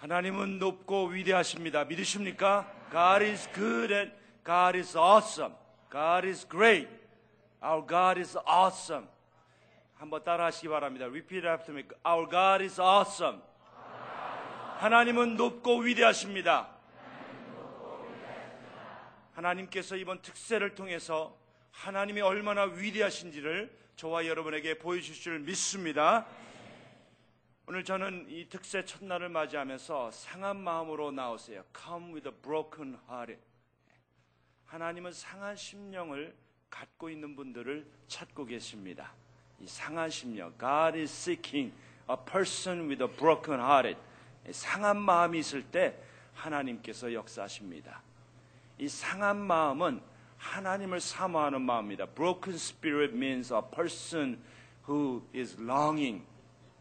하나님은 높고 위대하십니다. 믿으십니까? God is good and God is awesome. God is great. Our God is awesome. 한번 따라 하시기 바랍니다. Repeat after me. Our God is awesome. 하나님은 높고 위대하십니다. 하나님께서 이번 특세를 통해서 하나님이 얼마나 위대하신지를 저와 여러분에게 보여주실 줄 믿습니다. 오늘 저는 이 특세 첫날을 맞이하면서 상한 마음으로 나오세요. Come with a broken heart. 하나님은 상한 심령을 갖고 있는 분들을 찾고 계십니다. 이 상한 심령. God is seeking a person with a broken heart. 상한 마음이 있을 때 하나님께서 역사하십니다. 이 상한 마음은 하나님을 사모하는 마음입니다. Broken spirit means a person who is longing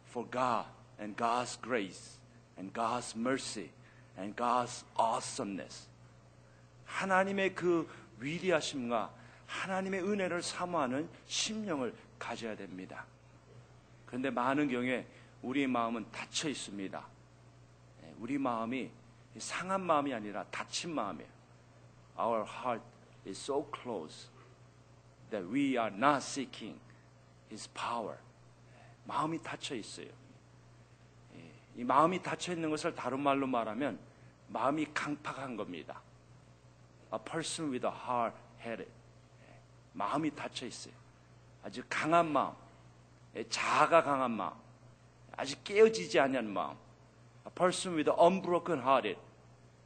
for God and God's grace and God's mercy and God's awesomeness. 하나님의 그 위대하심과 하나님의 은혜를 사모하는 심령을 가져야 됩니다. 그런데 많은 경우에 우리의 마음은 닫혀 있습니다. 우리 마음이 상한 마음이 아니라 닫힌 마음이에요. Our heart is so close that we are not seeking His power. 마음이 닫혀 있어요. 이 마음이 닫혀 있는 것을 다른 말로 말하면 마음이 강팍한 겁니다. A person with a hard headed. 마음이 닫혀 있어요. 아주 강한 마음, 자아가 강한 마음, 아직 깨어지지 않는 마음. A person with an unbroken hearted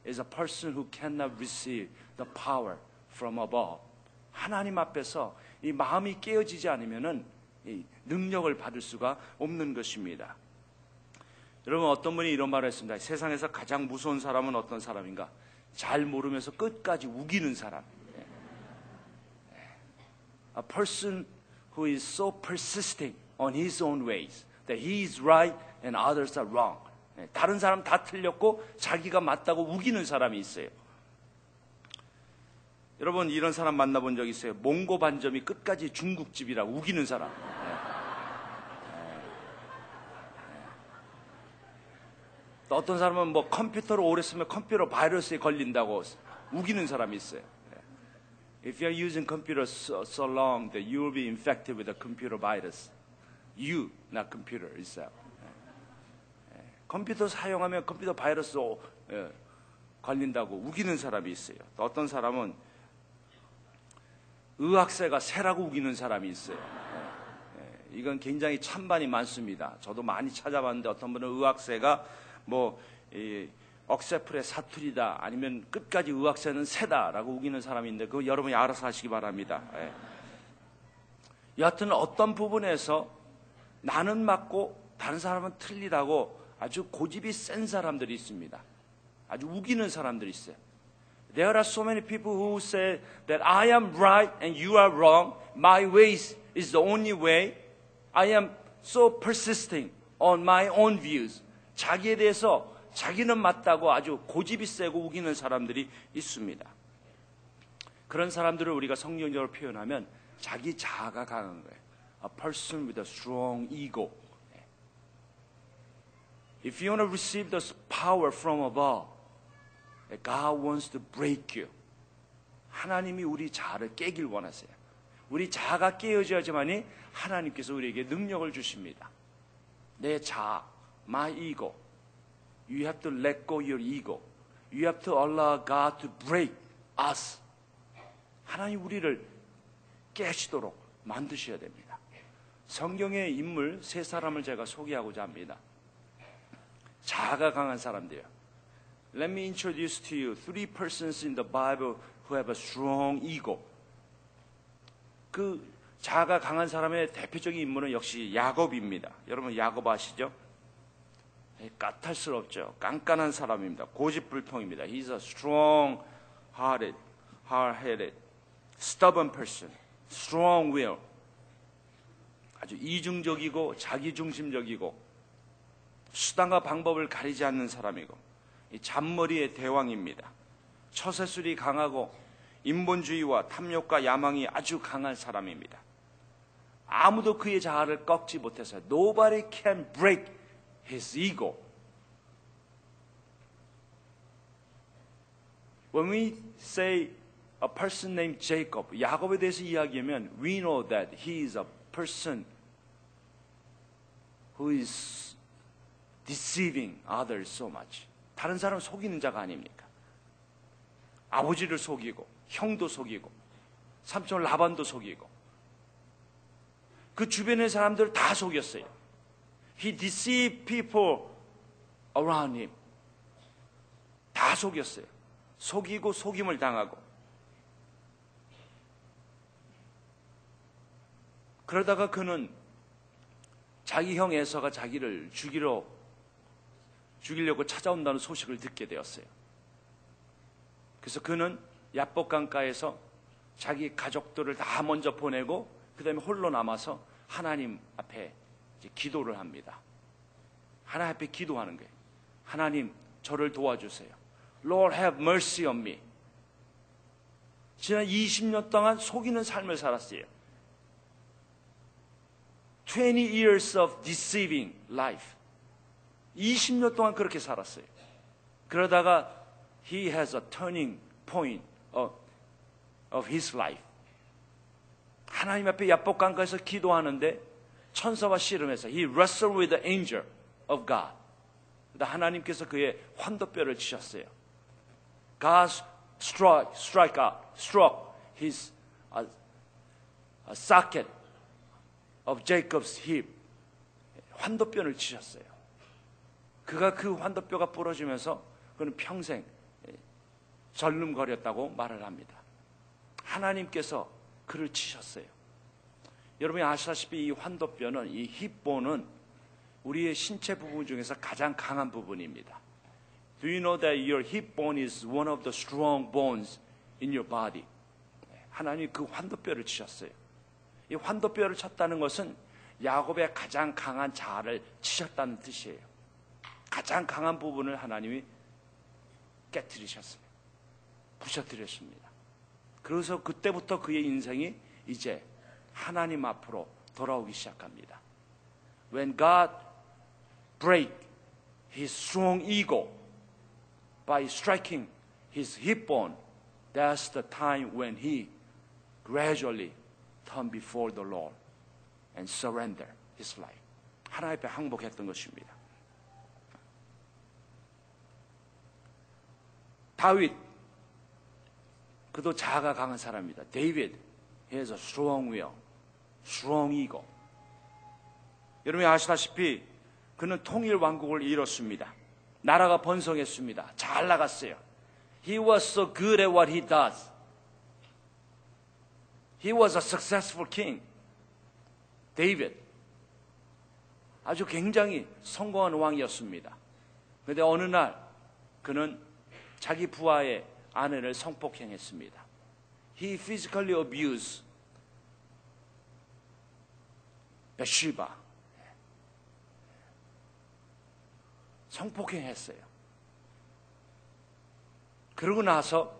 is a person who cannot receive the power from above. 하나님 앞에서 이 마음이 깨어지지 않으면은 이 능력을 받을 수가 없는 것입니다. 여러분 어떤 분이 이런 말을 했습니다. 세상에서 가장 무서운 사람은 어떤 사람인가? 잘 모르면서 끝까지 우기는 사람. A person who is so persisting on his own ways that he is right and others are wrong. 다른 사람 다 틀렸고 자기가 맞다고 우기는 사람이 있어요. 여러분 이런 사람 만나본 적 있어요? 몽고 반점이 끝까지 중국집이라고 우기는 사람. 어떤 사람은 뭐 컴퓨터를 오래 쓰면 컴퓨터 바이러스에 걸린다고 우기는 사람이 있어요. If you're using computer so, so long that you will be infected with a computer virus. You, not computer itself. 컴퓨터 사용하면 컴퓨터 바이러스 예, 걸린다고 우기는 사람이 있어요. 또 어떤 사람은 의학세가 새라고 우기는 사람이 있어요. 예, 이건 굉장히 찬반이 많습니다. 저도 많이 찾아봤는데 어떤 분은 의학세가 뭐 이, 억세풀의 사투리다 아니면 끝까지 의학세는 새다라고 우기는 사람인데 그거 여러분이 알아서 하시기 바랍니다. 예. 여하튼 어떤 부분에서 나는 맞고 다른 사람은 틀리다고 아주 고집이 센 사람들이 있습니다. 아주 우기는 사람들이 있어요. There are so many people who say that I am right and you are wrong. My ways is the only way. I am so persisting on my own views. 자기에 대해서 자기는 맞다고 아주 고집이 세고 우기는 사람들이 있습니다. 그런 사람들을 우리가 성경적으로 표현하면 자기 자아가 강한 거예요. A person with a strong ego. If you want to receive this power from above, God wants to break you. 하나님이 우리 자아를 깨길 원하세요. 우리 자아가 깨어져야지만이 하나님께서 우리에게 능력을 주십니다. 내 자아, my ego. You have to let go your ego. You have to allow God to break us. 하나님 우리를 깨시도록 만드셔야 됩니다. 성경의 인물 세 사람을 제가 소개하고자 합니다. 자아가 강한 사람들이요. Let me introduce to you three persons in the Bible who have a strong ego. 그 자아가 강한 사람의 대표적인 인물은 역시 야곱입니다. 여러분 야곱 아시죠? 까탈스럽죠. 깐깐한 사람입니다. 고집불통입니다. He's a strong-hearted, hard-headed, stubborn person, strong will. 아주 이중적이고 자기중심적이고 수단과 방법을 가리지 않는 사람이고 잔머리의 대왕입니다. 처세술이 강하고 인본주의와 탐욕과 야망이 아주 강한 사람입니다. 아무도 그의 자아를 꺾지 못해서 nobody can break his ego. When we say a person named Jacob, 야곱에 대해서 이야기하면 we know that he is a person who is deceiving others so much. 다른 사람 속이는 자가 아닙니까? 아버지를 속이고 형도 속이고 삼촌 라반도 속이고 그 주변의 사람들 다 속였어요. He deceived people around him. 다 속였어요. 속이고 속임을 당하고. 그러다가 그는 자기 형 에서가 자기를 죽이러 죽이려고 찾아온다는 소식을 듣게 되었어요. 그래서 그는 야복 강가에서 자기 가족들을 다 먼저 보내고 그다음에 홀로 남아서 하나님 앞에 기도를 합니다. 하나님 앞에 기도하는 거예요. 하나님 저를 도와주세요. Lord have mercy on me. 지난 20년 동안 속이는 삶을 살았어요. 20 years of deceiving life. 20년 동안 그렇게 살았어요. 그러다가 he has a turning point of, of his life. 하나님 앞에 야복강가에서 기도하는데 천사와 씨름해서 he wrestled with the angel of God. 하나님께서 그의 환도뼈를 치셨어요. God struck, strike out, struck his uh, uh, socket of Jacob's hip. 환도뼈를 치셨어요. 그가 그 환도뼈가 부러지면서 그는 평생 절름거렸다고 말을 합니다. 하나님께서 그를 치셨어요. 여러분이 아시다시피 이 환도뼈는 이 힙보는 우리의 신체 부분 중에서 가장 강한 부분입니다. Do you know that your hip bone is one of the strong bones in your body? 하나님이 그 환도뼈를 치셨어요. 이 환도뼈를 쳤다는 것은 야곱의 가장 강한 자아를 치셨다는 뜻이에요. 가장 강한 부분을 하나님이 깨뜨리셨어요. 부셔뜨렸습니다. 그래서 그때부터 그의 인생이 이제 하나님 앞으로 돌아오기 시작합니다. When God break his strong ego by striking his hip bone, that's the time when he gradually turn before the Lord and surrender his life. 하나님 앞에 항복했던 것입니다. 다윗 그도 자아가 강한 사람입니다. 데이비드 he has a strong will, Ego. 여러분이 아시다시피 그는 통일 왕국을 이뤘습니다. 나라가 번성했습니다. 잘 나갔어요. He was so good at what he does. He was a successful king. 데이비드. 아주 굉장히 성공한 왕이었습니다. 그런데 어느 날 그는 자기 부하의 아내를 성폭행했습니다. He physically abused 베시바. 성폭행했어요. 그러고 나서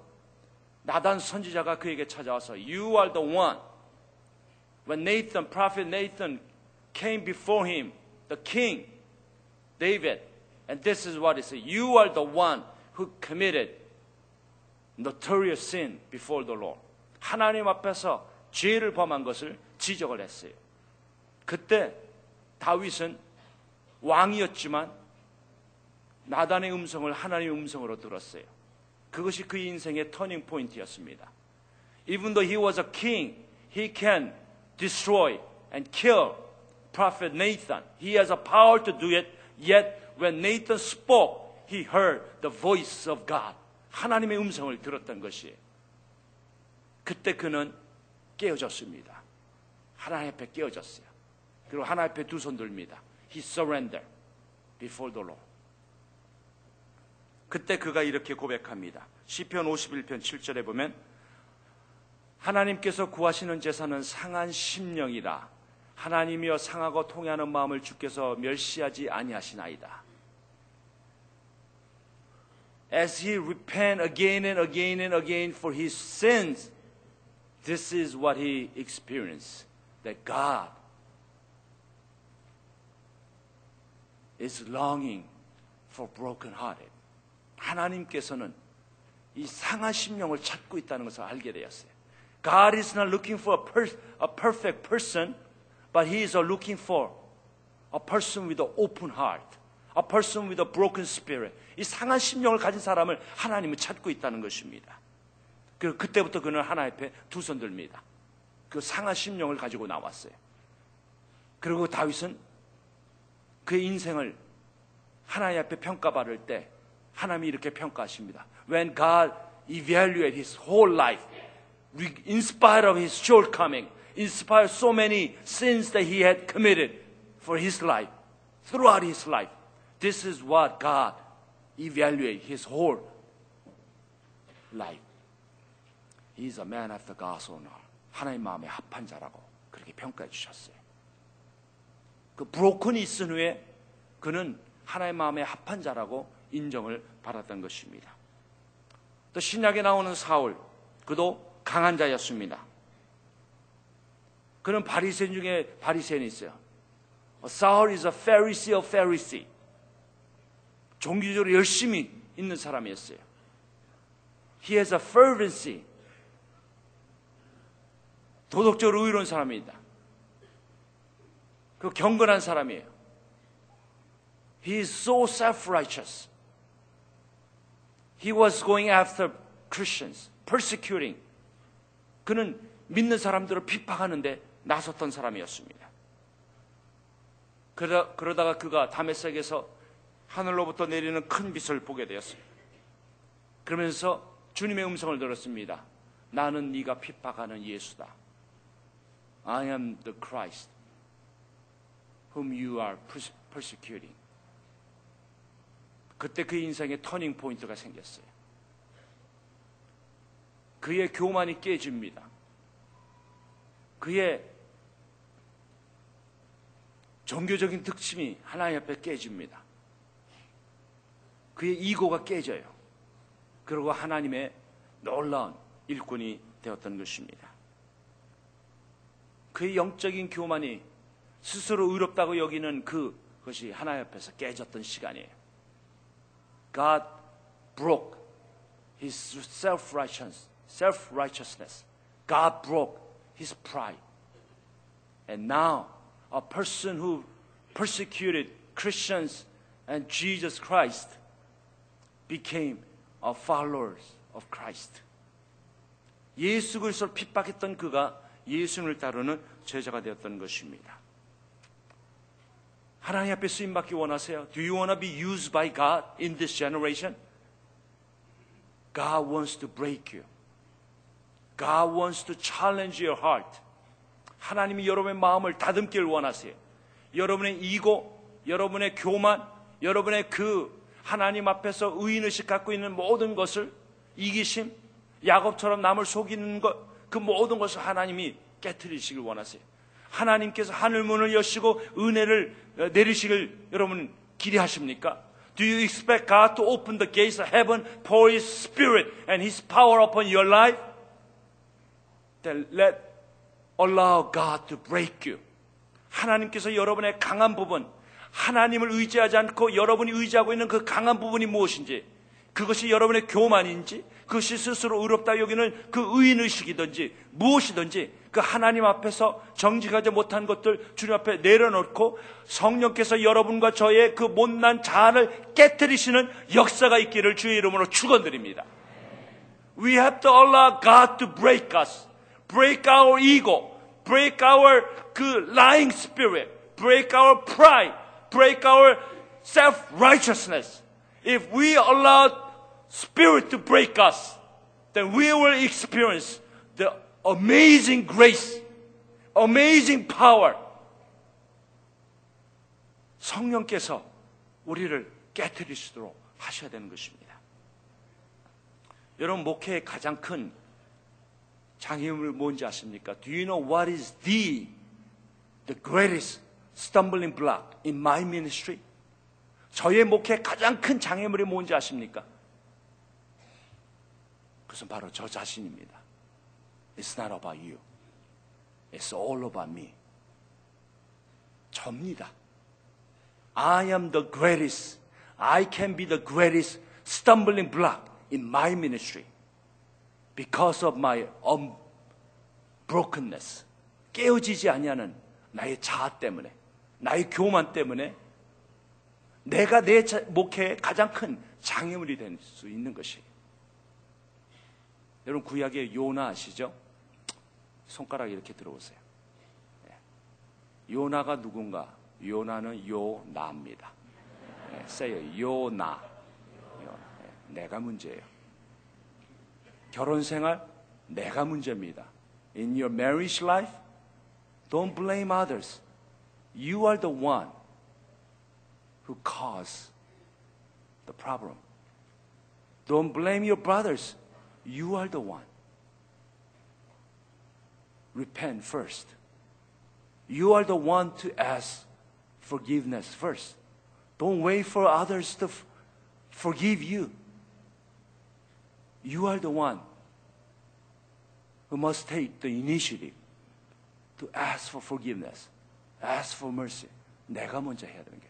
나단 선지자가 그에게 찾아와서 You are the one. When Nathan, prophet Nathan came before him, the king, David, and this is what he said. You are the one who committed notorious sin before the Lord. 하나님 앞에서 죄를 범한 것을 지적을 했어요. 그때 다윗은 왕이었지만 나단의 음성을 하나님의 음성으로 들었어요. 그것이 그 인생의 터닝 포인트였습니다. Even though he was a king, he can destroy and kill prophet Nathan. He has a power to do it. Yet when Nathan spoke, he heard the voice of God. 하나님의 음성을 들었던 것이 그때 그는 깨어졌습니다. 하나님 앞에 깨어졌어요. 그리고 하나님 앞에 두 손 들입니다. He surrendered before the Lord. 그때 그가 이렇게 고백합니다. 시편 51편 7절에 보면 하나님께서 구하시는 제사는 상한 심령이라 하나님이여 상하고 통해하는 마음을 주께서 멸시하지 아니하시나이다. As he repent again and again and again for his sins, this is what he experienced. That God is longing for brokenhearted. 하나님께서는 이 상한 심령을 찾고 있다는 것을 알게 되었어요. God is not looking for a, per, a perfect person, but He is looking for a person with an open heart, a person with a broken spirit. 이 상한 심령을 가진 사람을 하나님은 찾고 있다는 것입니다. 그 그때부터 그는 하나님 앞에 두손 들입니다. 그 상한 심령을 가지고 나왔어요. 그리고 다윗은 그의 인생을 하나님 앞에 평가받을 때 하나님이 이렇게 평가하십니다. When God evaluate his whole life, in spite of his shortcoming, in spite of so many sins that he had committed for his life, throughout his life, this is what God evaluate his whole life. He is a man after God's heart. 하나님 마음에 합한 자라고 그렇게 평가해 주셨어요. 그 브로큰이 있은 후에 그는 하나님 마음에 합한 자라고 인정을 받았던 것입니다. 또 신약에 나오는 사울, 그도 강한 자였습니다. 그는 바리새인 중에 바리새인이 있어요. 사울 is a Pharisee of Pharisee. 종교적으로 열심히 있는 사람이었어요. He has a fervency. 도덕적으로 의로운 사람입니다. 그 경건한 사람이에요. He is so self-righteous. He was going after Christians, persecuting. 그는 믿는 사람들을 비판하는데 나섰던 사람이었습니다. 그러다, 그러다가 그가 다메섹에서 하늘로부터 내리는 큰 빛을 보게 되었습니다. 그러면서 주님의 음성을 들었습니다. 나는 네가 핍박하는 예수다. I am the Christ whom you are persecuting. 그때 그 인생의 터닝 포인트가 생겼어요. 그의 교만이 깨집니다. 그의 종교적인 특심이 하나님 앞에 깨집니다. 그의 이고가 깨져요. 그리고 하나님의 놀라운 일꾼이 되었던 것입니다. 그의 영적인 교만이 스스로 의롭다고 여기는 그것이 하나님 앞에서 깨졌던 시간이에요. God broke his self-righteousness. self-righteousness. God broke his pride. And now a person who persecuted Christians and Jesus Christ became a followers of Christ. 예수 그리스도를 핍박했던 그가 예수님을 따르는 제자가 되었던 것입니다. 하나님 앞에 쓰임 받기 원하세요? Do you want to be used by God in this generation? God wants to break you. God wants to challenge your heart. 하나님이 여러분의 마음을 다듬기를 원하세요. 여러분의 이고, 여러분의 교만, 여러분의 그 하나님 앞에서 의인의식 갖고 있는 모든 것을 이기심, 야곱처럼 남을 속이는 것, 그 모든 것을 하나님이 깨뜨리시길 원하세요. 하나님께서 하늘문을 여시고 은혜를 내리시길 여러분 기대하십니까? Do you expect God to open the gates of heaven, pour His Spirit and His power upon your life? Then let allow God to break you. 하나님께서 여러분의 강한 부분, 하나님을 의지하지 않고 여러분이 의지하고 있는 그 강한 부분이 무엇인지, 그것이 여러분의 교만인지, 그것이 스스로 의롭다 여기는 그 의인의식이든지, 무엇이든지, 그 하나님 앞에서 정직하지 못한 것들 주님 앞에 내려놓고 성령께서 여러분과 저의 그 못난 자아를 깨뜨리시는 역사가 있기를 주의 이름으로 축원드립니다. We have to allow God to break us, break our ego, break our 그 lying spirit, break our pride, break our self-righteousness. If we allow spirit to break us, then we will experience amazing grace, amazing power. 성령께서 우리를 깨뜨리시도록 하셔야 되는 것입니다. 여러분 목회의 가장 큰 장애물 뭔지 아십니까? Do you know what is the the greatest stumbling block in my ministry? 저의 목회 가장 큰 장애물이 뭔지 아십니까? 그것은 바로 저 자신입니다. It's not about you. It's all about me. 접니다. I am the greatest. I can be the greatest stumbling block in my ministry because of my unbrokenness. 깨어지지 아니하는 나의 자아 때문에, 나의 교만 때문에 내가 내 목회에 가장 큰 장애물이 될 수 있는 것이. 여러분 구약의 요나 아시죠? 손가락 이렇게 들어오세요. 예. 요나가 누군가? 요나는 요나입니다. 네, 세요 요나. 네, 내가 문제예요. 결혼 생활 내가 문제입니다. In your marriage life, don't blame others. You are the one who caused the problem. Don't blame your brothers. You are the one. Repent first. You are the one to ask forgiveness first. Don't wait for others to f- forgive you. You are the one who must take the initiative to ask for forgiveness, ask for mercy. 내가 먼저 해야 되는 게,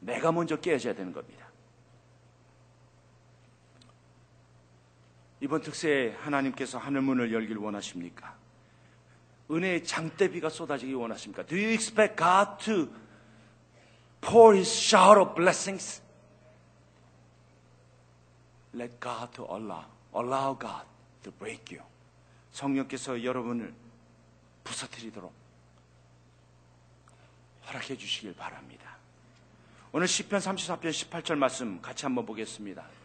내가 먼저 깨어져야 되는 겁니다. 이번 특세에 하나님께서 하늘 문을 열길 원하십니까? 은혜의 장대비가 쏟아지기 원하십니까? Do you expect God to pour his shower of blessings? Let God to allow, allow God to break you. 성령께서 여러분을 부서뜨리도록 허락해 주시길 바랍니다. 오늘 10편 34편 18절 말씀 같이 한번 보겠습니다.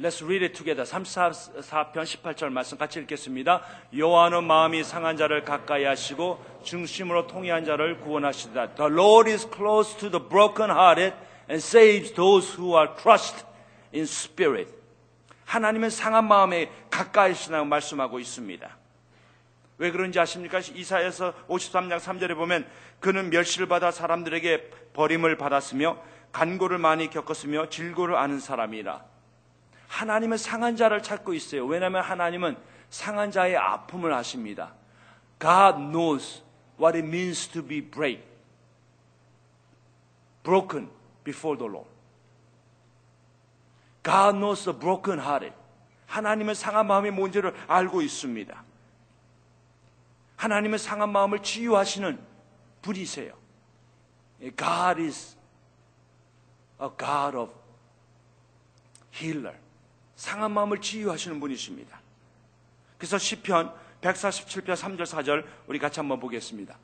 Let's read it together. 34편 18절 말씀 같이 읽겠습니다. 여호와는 마음이 상한 자를 가까이 하시고 중심으로 통해한 자를 구원하시다. The Lord is close to the broken-hearted and saves those who are crushed in spirit. 하나님은 상한 마음에 가까이 하시다고 말씀하고 있습니다. 왜 그런지 아십니까? 이사에서 53장 3절에 보면 그는 멸시를 받아 사람들에게 버림을 받았으며 간고를 많이 겪었으며 질고를 아는 사람이라. 하나님은 상한 자를 찾고 있어요. 왜냐하면 하나님은 상한 자의 아픔을 아십니다. God knows what it means to be break, broken before the Lord. God knows the broken hearted. 하나님은 상한 마음의 뭔지를 알고 있습니다. 하나님은 상한 마음을 치유하시는 분이세요. God is a God of healer. 상한 마음을 치유하시는 분이십니다. 그래서 시편 147편 3절 4절 우리 같이 한번 보겠습니다.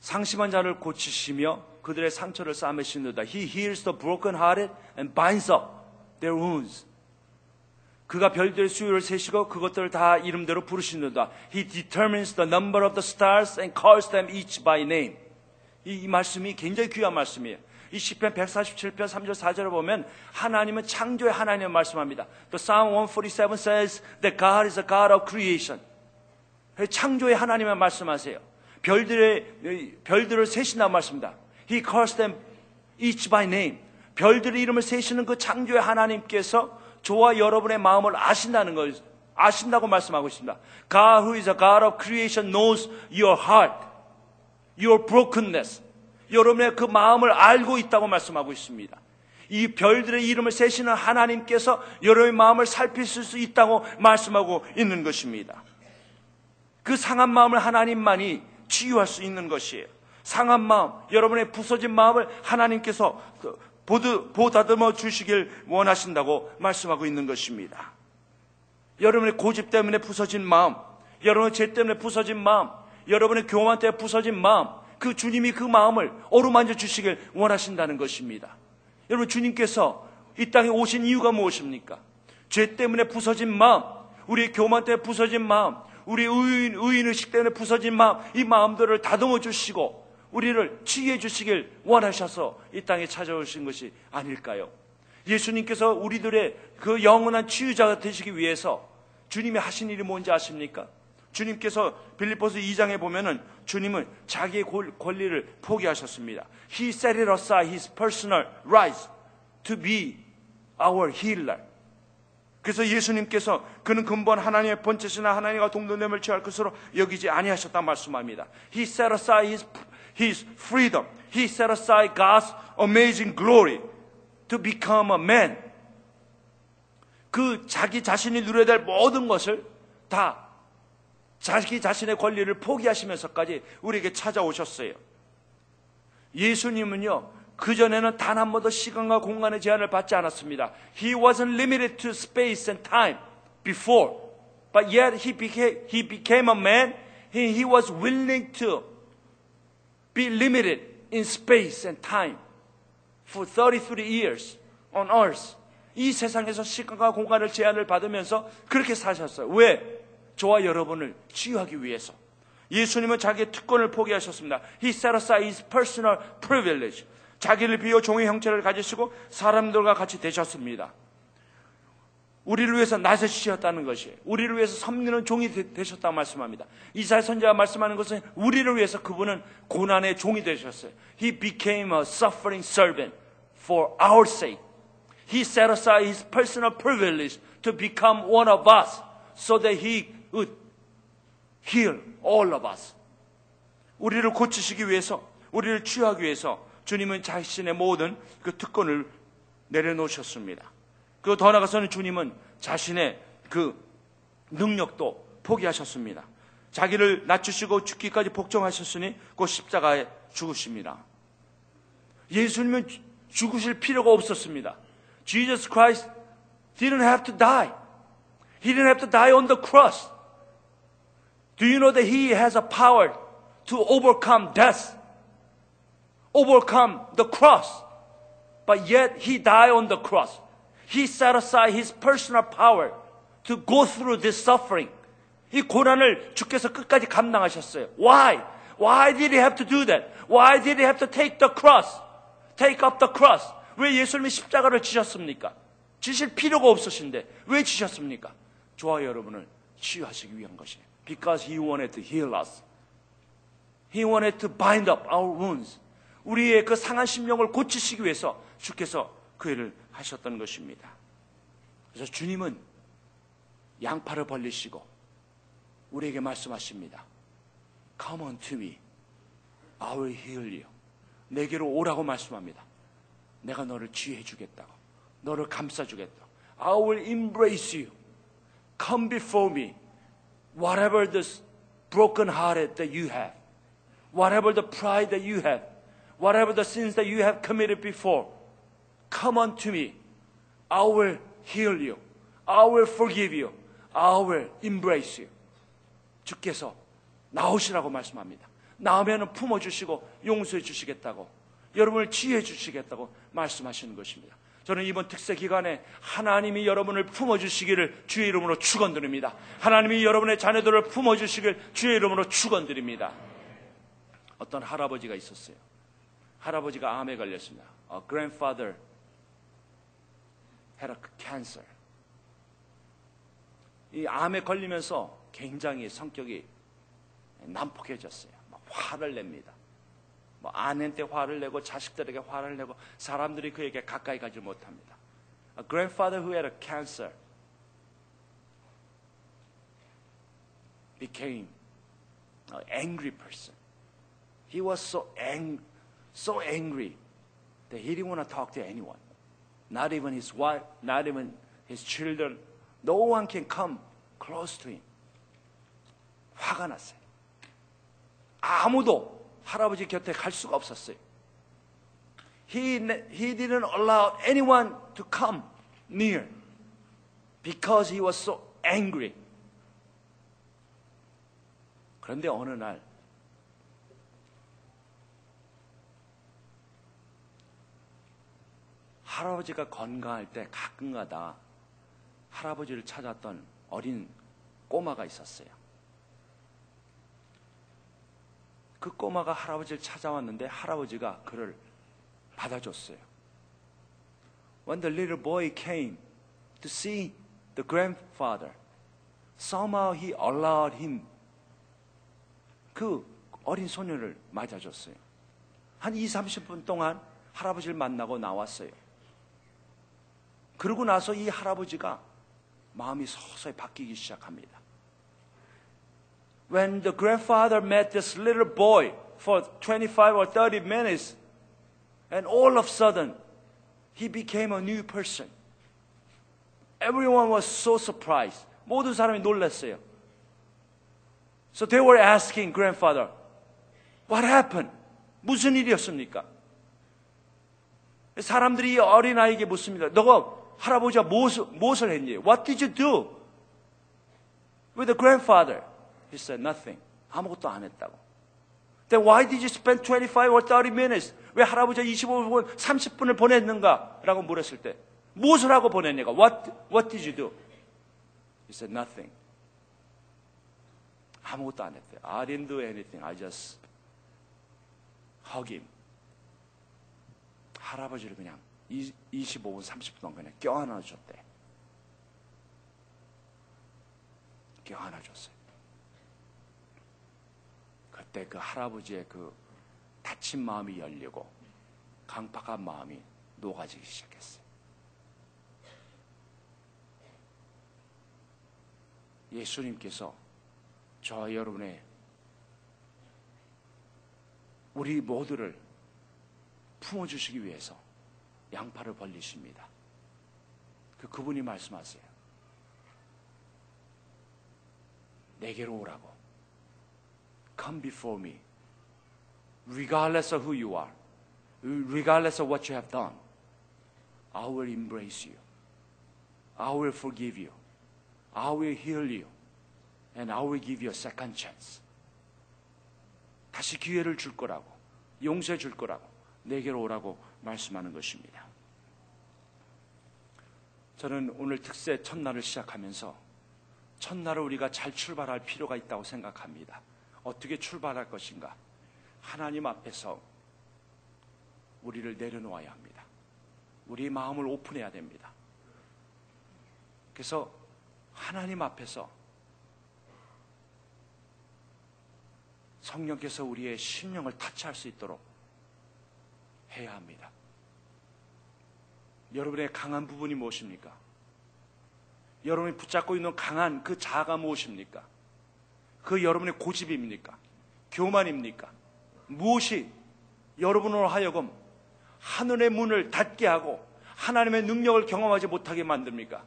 상심한 자를 고치시며 그들의 상처를 싸매시는다. He heals the broken hearted and binds up their wounds. 그가 별들의 수요를 세시고 그것들을 다 이름대로 부르시는다. He determines the number of the stars and calls them each by name. 이, 이 말씀이 굉장히 귀한 말씀이에요. 이 시편 147편 3절 4절을 보면 하나님은 창조의 하나님을 말씀합니다. The Psalm 147 says that God is a God of creation. 창조의 하나님을 말씀하세요. 별들의 별들을 세신다 말씀입니다. He calls them each by name. 별들의 이름을 세시는 그 창조의 하나님께서 저와 여러분의 마음을 아신다는 걸 아신다고 말씀하고 있습니다. God who is a God of creation knows your heart, your brokenness. 여러분의 그 마음을 알고 있다고 말씀하고 있습니다. 이 별들의 이름을 세시는 하나님께서 여러분의 마음을 살피실 수 있다고 말씀하고 있는 것입니다. 그 상한 마음을 하나님만이 치유할 수 있는 것이에요. 상한 마음, 여러분의 부서진 마음을 하나님께서 보다듬어 주시길 원하신다고 말씀하고 있는 것입니다. 여러분의 고집 때문에 부서진 마음, 여러분의 죄 때문에 부서진 마음, 여러분의 교만 때문에 부서진 마음, 그 주님이 그 마음을 어루만져 주시길 원하신다는 것입니다. 여러분 주님께서 이 땅에 오신 이유가 무엇입니까? 죄 때문에 부서진 마음, 우리의 교만 때문에 부서진 마음, 우리 의인, 의인의식 때문에 부서진 마음, 이 마음들을 다듬어 주시고 우리를 치유해 주시길 원하셔서 이 땅에 찾아오신 것이 아닐까요? 예수님께서 우리들의 그 영원한 치유자가 되시기 위해서 주님이 하신 일이 뭔지 아십니까? 주님께서 빌립보스 2장에 보면은 주님은 자기의 권리를 포기하셨습니다. He set it aside his personal rights to be our healer. 그래서 예수님께서 그는 근본 하나님의 번째시나 하나님과 동등됨을 취할 것으로 여기지 아니하셨다 말씀합니다. He set aside his, his freedom. He set aside God's amazing glory to become a man. 그 자기 자신이 누려야 될 모든 것을 다 자기 자신의 권리를 포기하시면서까지 우리에게 찾아오셨어요. 예수님은요, 그전에는 단 한 번도 시간과 공간의 제한을 받지 않았습니다. He wasn't limited to space and time before. But yet he became, he became a man. He, he was willing to be limited in space and time for 33 years on earth. 이 세상에서 시간과 공간을 제한을 받으면서 그렇게 사셨어요. 왜? 저와 여러분을 치유하기 위해서. 예수님은 자기의 특권을 포기하셨습니다. He set aside his personal privilege. 자기를 비워 종의 형체를 가지시고 사람들과 같이 되셨습니다. 우리를 위해서 나서주셨다는 것이 우리를 위해서 섬기는 종이 되, 셨다고 말씀합니다. 이사야 선자가 말씀하는 것은 우리를 위해서 그분은 고난의 종이 되셨어요. He became a suffering servant for our sake. He set aside his personal privilege to become one of us so that he would heal all of us. 우리를 고치시기 위해서, 우리를 치유하기 위해서 주님은 자신의 모든 그 특권을 내려놓으셨습니다. 그리고 더 나아가서는 주님은 자신의 그 능력도 포기하셨습니다. 자기를 낮추시고 죽기까지 복종하셨으니 그 십자가에 죽으십니다. 예수님은 죽으실 필요가 없었습니다. Jesus Christ didn't have to die. He didn't have to die on the cross. Do you know that He has a power to overcome death? Overcome the cross. But yet He died on the cross. He set aside His personal power to go through this suffering. 이 고난을 주께서 끝까지 감당하셨어요. Why? Why did He have to do that? Why did He have to take the cross? Take up the cross. 왜 예수님이 십자가를 지셨습니까? 지실 필요가 없으신데 왜 지셨습니까? 저와 여러분을 치유하시기 위한 것이에요. Because He wanted to heal us. He wanted to bind up our wounds. 우리의 그 상한 심령을 고치시기 위해서 주께서 그 일을 하셨던 것입니다. 그래서 주님은 양팔을 벌리시고 우리에게 말씀하십니다. Come on to me. I will heal you. 내게로 오라고 말씀합니다. 내가 너를 지휘해 주겠다고. 너를 감싸 주겠다고. I will embrace you. Come before me. Whatever the broken hearted that you have. Whatever the pride that you have. Whatever the sins that you have committed before. Come unto me. I will heal you. I will forgive you. I will embrace you. 주께서 나오시라고 말씀합니다. 나오면 품어주시고 용서해 주시겠다고 여러분을 지혜해 주시겠다고 말씀하시는 것입니다. 저는 이번 특세 기간에 하나님이 여러분을 품어주시기를 주의 이름으로 축원드립니다. 하나님이 여러분의 자녀들을 품어주시길 주의 이름으로 축원드립니다. 어떤 할아버지가 있었어요. 할아버지가 암에 걸렸습니다. A grandfather had a cancer. 이 암에 걸리면서 굉장히 성격이 난폭해졌어요. 화를 냅니다. 뭐 아내한테 화를 내고 자식들에게 화를 내고 사람들이 그에게 가까이 가지 못합니다. A grandfather who had a cancer became an angry person. He was so ang- so angry that he didn't want to talk to anyone. Not even his wife, not even his children. No one can come close to him. 화가 났어요. 아무도 할아버지 곁에 갈 수가 없었어요. He, he didn't allow anyone to come near because he was so angry. 그런데 어느 날 할아버지가 건강할 때 가끔가다 할아버지를 찾았던 어린 꼬마가 있었어요. 그 꼬마가 할아버지를 찾아왔는데 할아버지가 그를 받아줬어요. When the little boy came to see the grandfather, somehow he allowed him 그 어린 소녀를 맞아줬어요. 한 2, 30분 동안 할아버지를 만나고 나왔어요. 그러고 나서 이 할아버지가 마음이 서서히 바뀌기 시작합니다. when the grandfather met this little boy for 25 or 30 minutes, and all of a sudden, he became a new person. Everyone was so surprised. 모든 사람이 놀랐어요. So they were asking grandfather, What happened? 무슨 일이었습니까? 사람들이 어린아이에게 묻습니다. 너가 할아버지가 무엇을, 무엇을 했니? What did you do with the grandfather? He said nothing. 아무것도 안 했다고. Then why did you spend 25 or 30 minutes? 왜 할아버지가 25분, 30분을 보냈는가? 라고 물었을 때 무엇을 하고 보냈냐가? What, what did you do? He said nothing. 아무것도 안 했대요. I didn't do anything. I just hug him. 할아버지를 그냥 25분, 30분 동안 그냥 껴안아줬대. 껴안아줬어요. 그때 그 할아버지의 그 다친 마음이 열리고 강팍한 마음이 녹아지기 시작했어요. 예수님께서 저와 여러분의 우리 모두를 품어주시기 위해서 양팔을 벌리십니다. 그 그분이 말씀하세요. 내게로 오라고. Come before me. Regardless of who you are. Regardless of what you have done. I will embrace you. I will forgive you. I will heal you. And I will give you a second chance. 다시 기회를 줄 거라고. 용서해 줄 거라고. 내게로 오라고 말씀하는 것입니다. 저는 오늘 특세 첫날을 시작하면서 첫날을 우리가 잘 출발할 필요가 있다고 생각합니다. 어떻게 출발할 것인가? 하나님 앞에서 우리를 내려놓아야 합니다. 우리 마음을 오픈해야 됩니다. 그래서 하나님 앞에서 성령께서 우리의 심령을 타치할 수 있도록 해야 합니다. 여러분의 강한 부분이 무엇입니까? 여러분이 붙잡고 있는 강한 그 자아가 무엇입니까? 그 여러분의 고집입니까? 교만입니까? 무엇이 여러분으로 하여금 하늘의 문을 닫게 하고 하나님의 능력을 경험하지 못하게 만듭니까?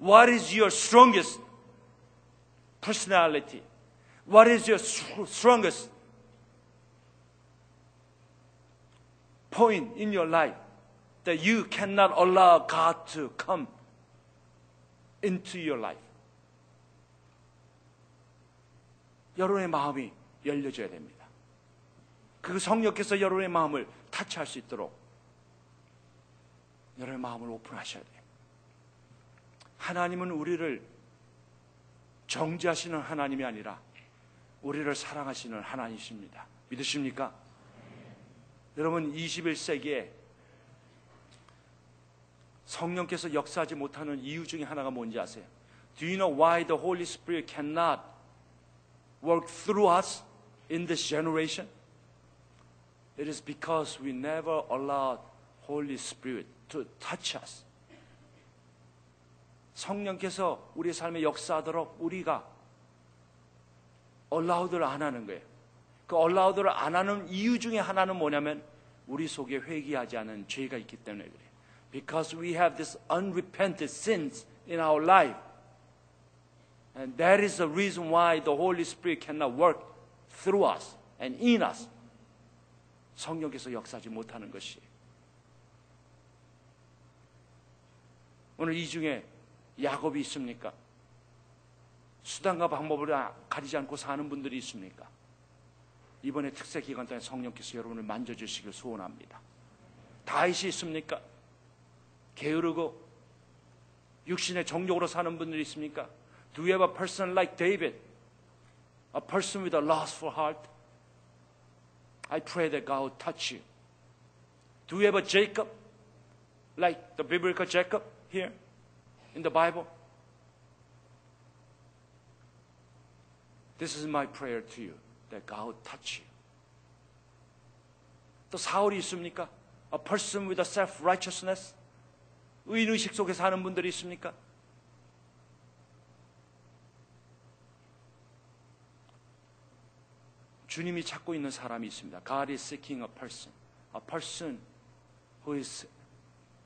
What is your strongest personality? What is your strongest point in your life that you cannot allow God to come into your life? 여러분의 마음이 열려져야 됩니다. 그 성령께서 여러분의 마음을 타치할 수 있도록 여러분의 마음을 오픈하셔야 돼요. 하나님은 우리를 정죄하시는 하나님이 아니라 우리를 사랑하시는 하나님이십니다. 믿으십니까? 여러분 21세기에 성령께서 역사하지 못하는 이유 중에 하나가 뭔지 아세요? Do you know why the Holy Spirit cannot work through us in this generation? It is because we never allowed Holy Spirit to touch us. 성령께서 우리 삶에 역사하도록 우리가 allowed를 안 하는 거예요. 그 allowed를 안 하는 이유 중에 하나는 뭐냐면 우리 속에 회개하지 않은 죄가 있기 때문에 그래요. Because we have this unrepented sins in our life. And that is the reason why the Holy Spirit cannot work through us and in us. 성령께서 역사하지 못하는 것이. 오늘 이 중에 야곱이 있습니까? 수단과 방법을 가리지 않고 사는 분들이 있습니까? 이번에 특세 기간 동안 성령께서 여러분을 만져주시길 소원합니다. 다윗이 있습니까? 게으르고 육신의 정욕으로 사는 분들이 있습니까? Do you have a person like David? A person with a lustful heart? I pray that God will touch you. Do you have a Jacob? Like the biblical Jacob here in the Bible? This is my prayer to you. That God will touch you. 또 사울이 있습니까? A person with a self-righteousness? 의인의식 속에 사는 분들이 있습니까? 주님이 찾고 있는 사람이 있습니다. God is seeking a person. A person who is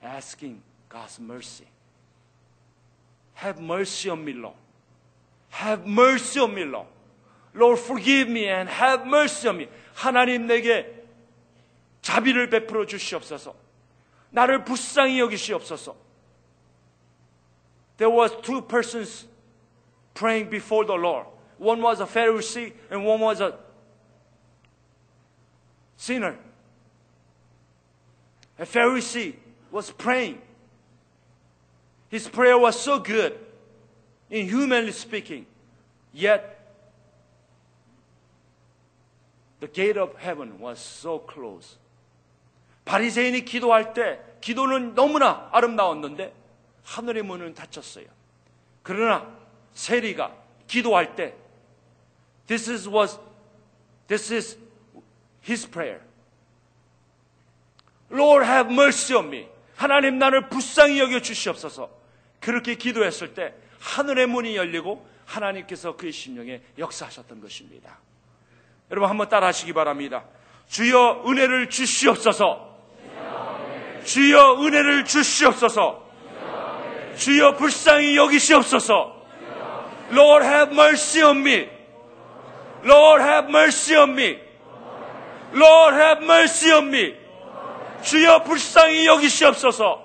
asking God's mercy. Have mercy on me, Lord. Have mercy on me, Lord. Lord, forgive me and have mercy on me. 하나님 내게 자비를 베풀어 주시옵소서. 나를 불쌍히 여기시옵소서. There was two persons praying before the Lord. One was a Pharisee and one was a sinner. A Pharisee was praying. His prayer was so good, in humanly speaking, yet the gate of heaven was so close. 바리새인이 기도할 때 기도는 너무나 아름다웠는데 하늘의 문은 닫혔어요. 그러나 세리가 기도할 때 this is was this is his prayer. Lord have mercy on me. 하나님 나를 불쌍히 여겨 주시옵소서. 그렇게 기도했을 때 하늘의 문이 열리고 하나님께서 그의 심령에 역사하셨던 것입니다. 여러분 한번 따라 하시기 바랍니다. 주여 은혜를 주시옵소서. 주여 은혜를 주시옵소서. 주여 불쌍히 여기시옵소서. Lord have mercy on me. Lord have mercy on me. Lord have mercy on me. 주여 불쌍히 여기시옵소서.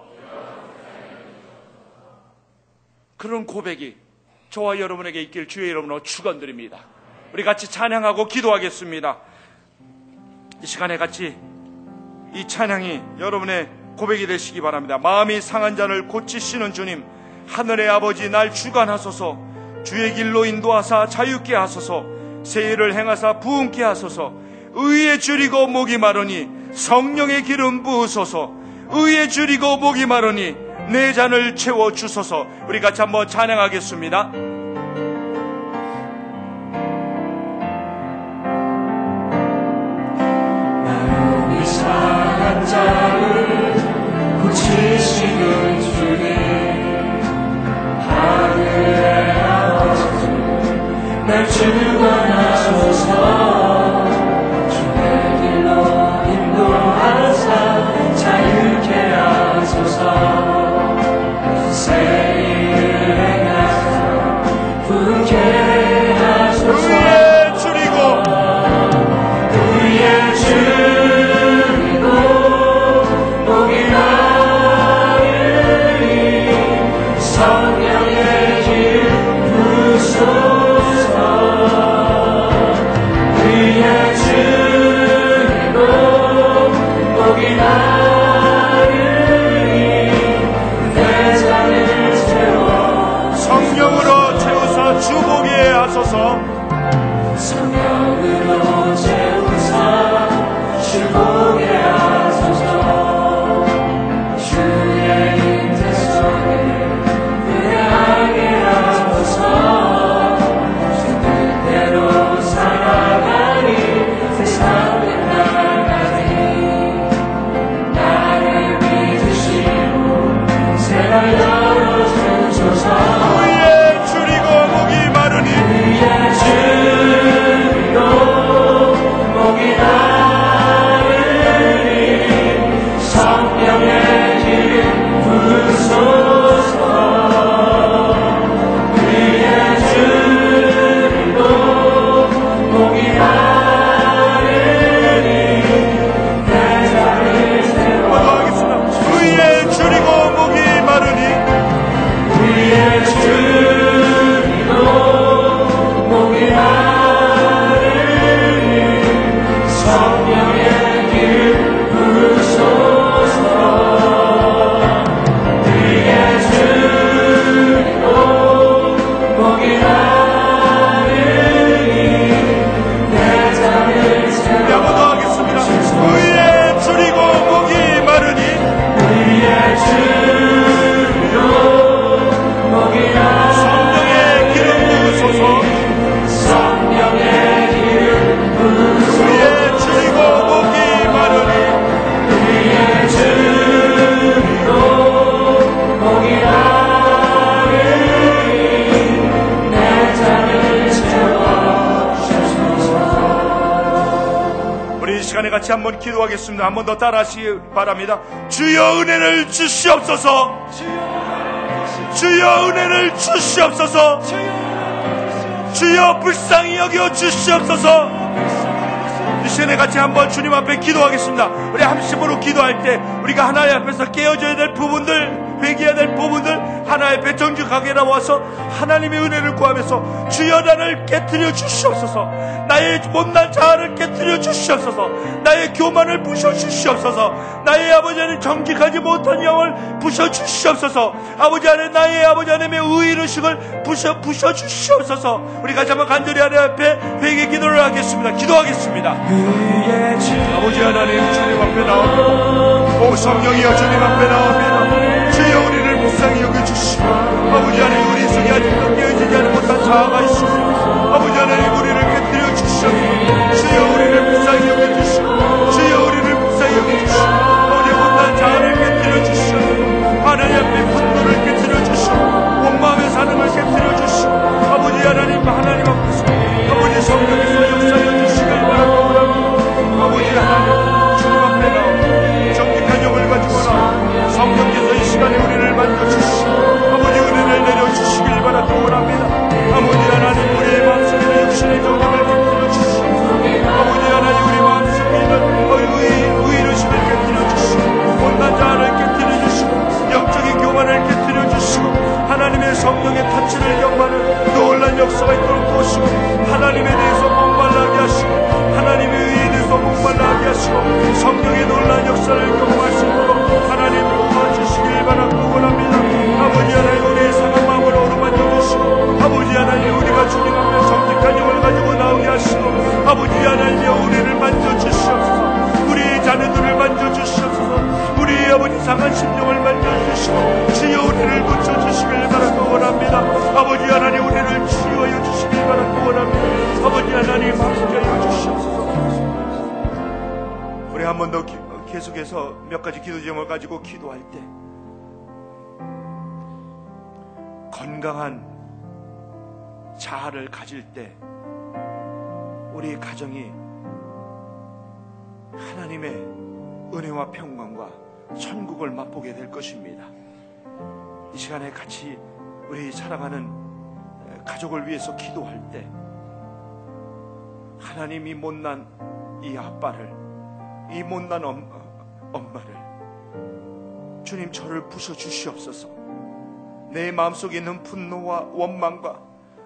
그런 고백이 저와 여러분에게 있길 주의 이름으로 축원드립니다. 우리 같이 찬양하고 기도하겠습니다. 이 시간에 같이 이 찬양이 여러분의 고백이 되시기 바랍니다. 마음이 상한 자를 고치시는 주님, 하늘의 아버지 날 주관하소서, 주의 길로 인도하사 자유케 하소서, 세일을 행하사 부흥케 하소서, 의에 줄이고 목이 마르니 성령의 기름 부으소서, 의에 줄이고 목이 마르니 내 잔을 채워 주소서. 우리 같이 한번 찬양하겠습니다. 고치시는 주님 날 주관 번 더 따라하시기 바랍니다. 주여 은혜를 주시옵소서. 주여 은혜를 주시옵소서 주여 불쌍히 여겨 주시옵소서 이 시간에 같이 한번 주님 앞에 기도하겠습니다 우리 함심으로 기도할 때 우리가 하나님 앞에서 깨어져야 될 부분들 회개해야 될 부분들 하나님 앞에 정직하게 나와서 하나님의 은혜를 구하면서 주여 나를 깨뜨려 주시옵소서. 나의 못난 자아를 깨뜨려 주시옵소서. 나의 교만을 부셔 주시옵소서. 나의 아버지 하나님 정직하지 못한 영을 부셔 주시옵소서. 아버지 하나님 나의 아버지 하나님의 의의식을 부셔 부셔 주시옵소서. 우리 같이 한번 간절히 하나님 앞에 회개 기도를 하겠습니다. 기도하겠습니다. 아버지 하나님 주님 앞에 나옵니다. 오 성령이여 주님 앞에 나옵니다 불쌍히 여겨주시고 아버지 하나님 우리 속에 아직도 깨어지지 않은 못한 자아가 있습니다. 아버지 하나님 우리를 깨뜨려 주시옵소서 주여 우리를 불쌍히 여겨주시고 주여 우리를 불쌍히 여겨주시고 아버지 못난 자아를 깨뜨려 주시옵소서 하나님 앞에 분노를 깨뜨려 주시고 원마음의 사능을 깨뜨려 주시고 아버지 하나님 하나님 앞에서 아버지 성령께서 만져주시고 아버지 은혜를 내려주시길 바라고 원합니다. 아버지 건강한 자아를 가질 때 우리 가정이 하나님의 은혜와 평강과 천국을 맛보게 될 것입니다. 이 시간에 같이 우리 사랑하는 가족을 위해서 기도할 때 하나님이 못난 이 아빠를 이 못난 엄, 엄마를 주님 저를 부셔 주시옵소서. 내 마음속에 있는 분노와 원망과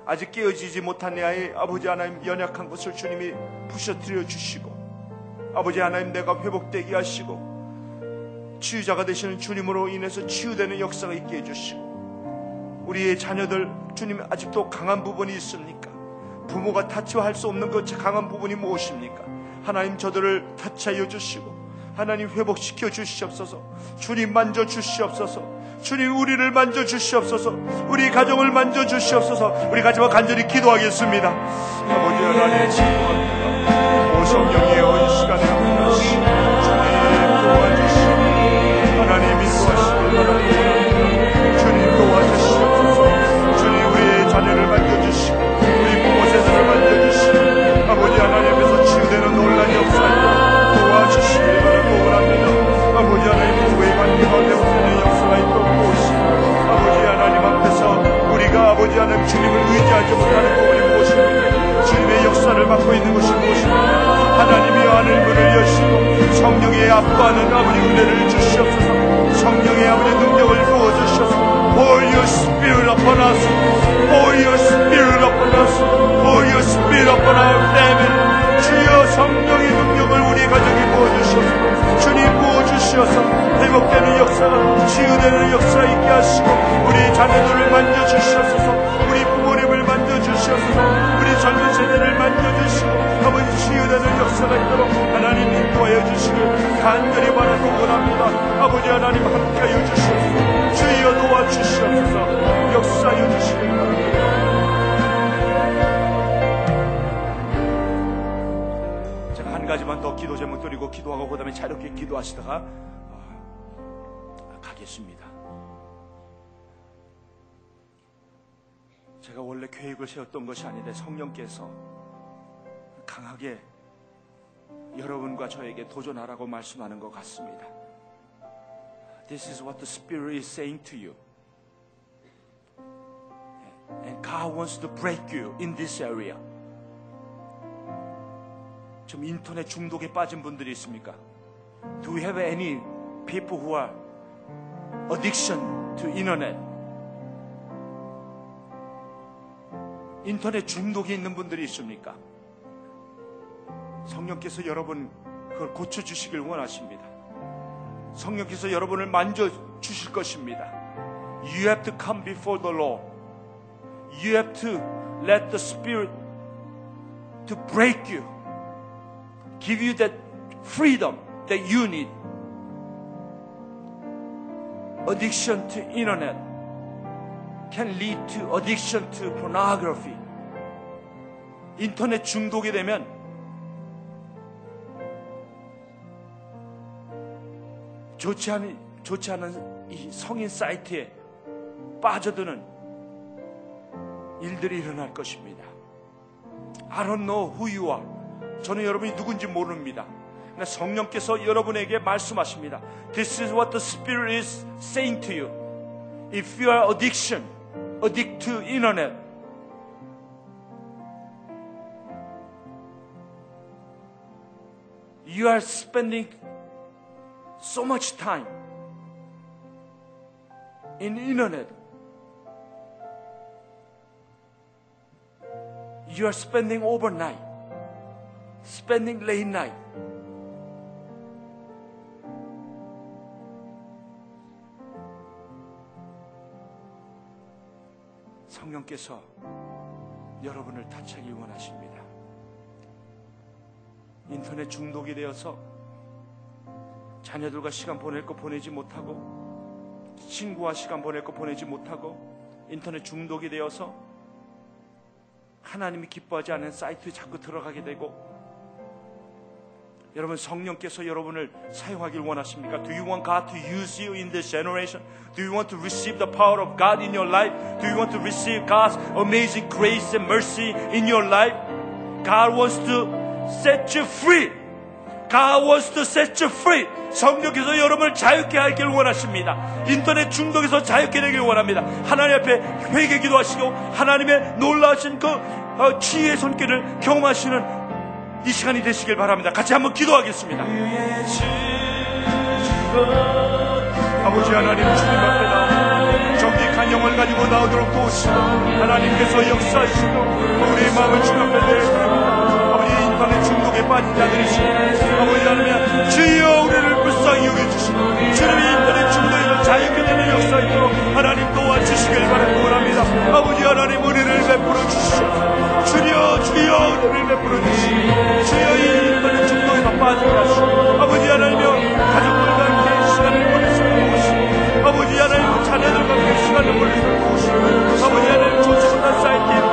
아직 깨어지지 못한 내 아이 아버지 하나님 연약한 것을 주님이 부셔뜨려 주시고 아버지 하나님 내가 회복되게 하시고 치유자가 되시는 주님으로 인해서 치유되는 역사가 있게 해주시고 우리의 자녀들 주님 아직도 강한 부분이 있습니까? 부모가 타치할 수 없는 그 강한 부분이 무엇입니까? 하나님 저들을 타치하여 주시고 하나님 회복시켜 주시옵소서 주님 만져 주시옵소서 주님 우리를 만져 주시옵소서. 우리 가정을 만져 주시옵소서. 우리 가지마 간절히 기도하겠습니다. 아버지 하나님 기도합니다 오 성령이여 이 시간에 주님 도와주시옵소서. 주님 우리의 자녀를 하나님 주님을 의지하지 못하는 부분이 무엇입니까? 주님의 역사를 맡고 있는 것이 무엇입니까? 하나님이 하늘 문을 여시고 성령의 압도하는 아버지 은혜를 주시옵소서. 성령의 아버지 능력을 부어주셔서. Pour your spirit upon us. Pour your spirit upon us. Pour your spirit upon our family. 주여 성령의 능력을 우리 가정에 부어주셔서. 주님 부어주셔서. 회복되는 역 사가 치유되는 역사 있게 하시고 우리 자녀들을 만져주시옵소서. 우리 부모님을 만져주시옵소서. 우리 젊은 세대를 만져주시고 아버지 치유되는 역사가 있도록 하나님 인도하여 주시길 간절히 바라고 원합니다. 아버지 하나님 함께하여 주시옵소서. 주여 도와주시옵소서. 역사하여 주시길 바랍니다 가지만 더 기도 제목 드리고 기도하고 그 다음에 자유롭게 기도하시다가 어, 가겠습니다 제가 원래 계획을 세웠던 것이 아닌데 성령께서 강하게 여러분과 저에게 도전하라고 말씀하는 것 같습니다. This is what the Spirit is saying to you. And God wants to break you in this area. 좀 인터넷 중독에 빠진 분들이 있습니까? Do we have any people who are addiction to internet? 인터넷 중독이 있는 분들이 있습니까? 성령께서 여러분 그걸 고쳐 주시길 원하십니다. 성령께서 여러분을 만져 주실 것입니다. You have to come before the Lord. You have to let the Spirit to break you, give you that freedom that you need. Addiction to internet can lead to addiction to pornography. 인터넷 중독이 되면 좋지 않은, 좋지 않은 이 성인 사이트에 빠져드는 일들이 일어날 것입니다. I don't know who you are. 저는 여러분이 누군지 모릅니다. 그러나 성령께서 여러분에게 말씀하십니다. This is what the Spirit is saying to you. If you are addiction, addict to internet, you are spending so much time in internet. You are spending overnight, spending late night. 성령께서 여러분을 타치하기 원하십니다. 인터넷 중독이 되어서 자녀들과 시간 보낼 거 보내지 못하고 친구와 시간 보낼 거 보내지 못하고 인터넷 중독이 되어서 하나님이 기뻐하지 않은 사이트에 자꾸 들어가게 되고 여러분 성령께서 여러분을 사용하길 원하십니까? Do you want God to use you in this generation? Do you want to receive the power of God in your life? Do you want to receive God's amazing grace and mercy in your life? God wants to set you free. God wants to set you free. 성령께서 여러분을 자유케 하길 원하십니다. 인터넷 중독에서 자유케 되길 원합니다. 하나님 앞에 회개 기도하시고 하나님의 놀라우신 그 어, 치유의 손길을 경험하시는 이 시간이 되시길 바랍니다. 같이 한번 기도하겠습니다. 아버지 하나님 주님 앞에 정직한 영을 가지고 나오도록 도우시고 하나님께서 역사하시고 우리의 마음을 주님 앞에 내드립니다. 아버지 인터넷 중독에 빠진 자들이 있습니다. 아버지 하나님 주여 우리를 불쌍히 여겨주시고 주님의 인터넷 중독에서 자유케 되는 역사 있도록 하나님 도와주시길 바라고 원합니다. 아버지 하나님 은혜를 베풀어 주시옵소서 주여 주여 은혜를 베풀어 주시고 주여 이 인터넷 중독에서 빠지게 하시고 아버지 하나님여 가족들과 함께 시간을 보내시고 도우시고 아버지 하나님 자녀들과 함께 시간을 보내시고 도우시고 아버지 하나님 좋지 못한 사이트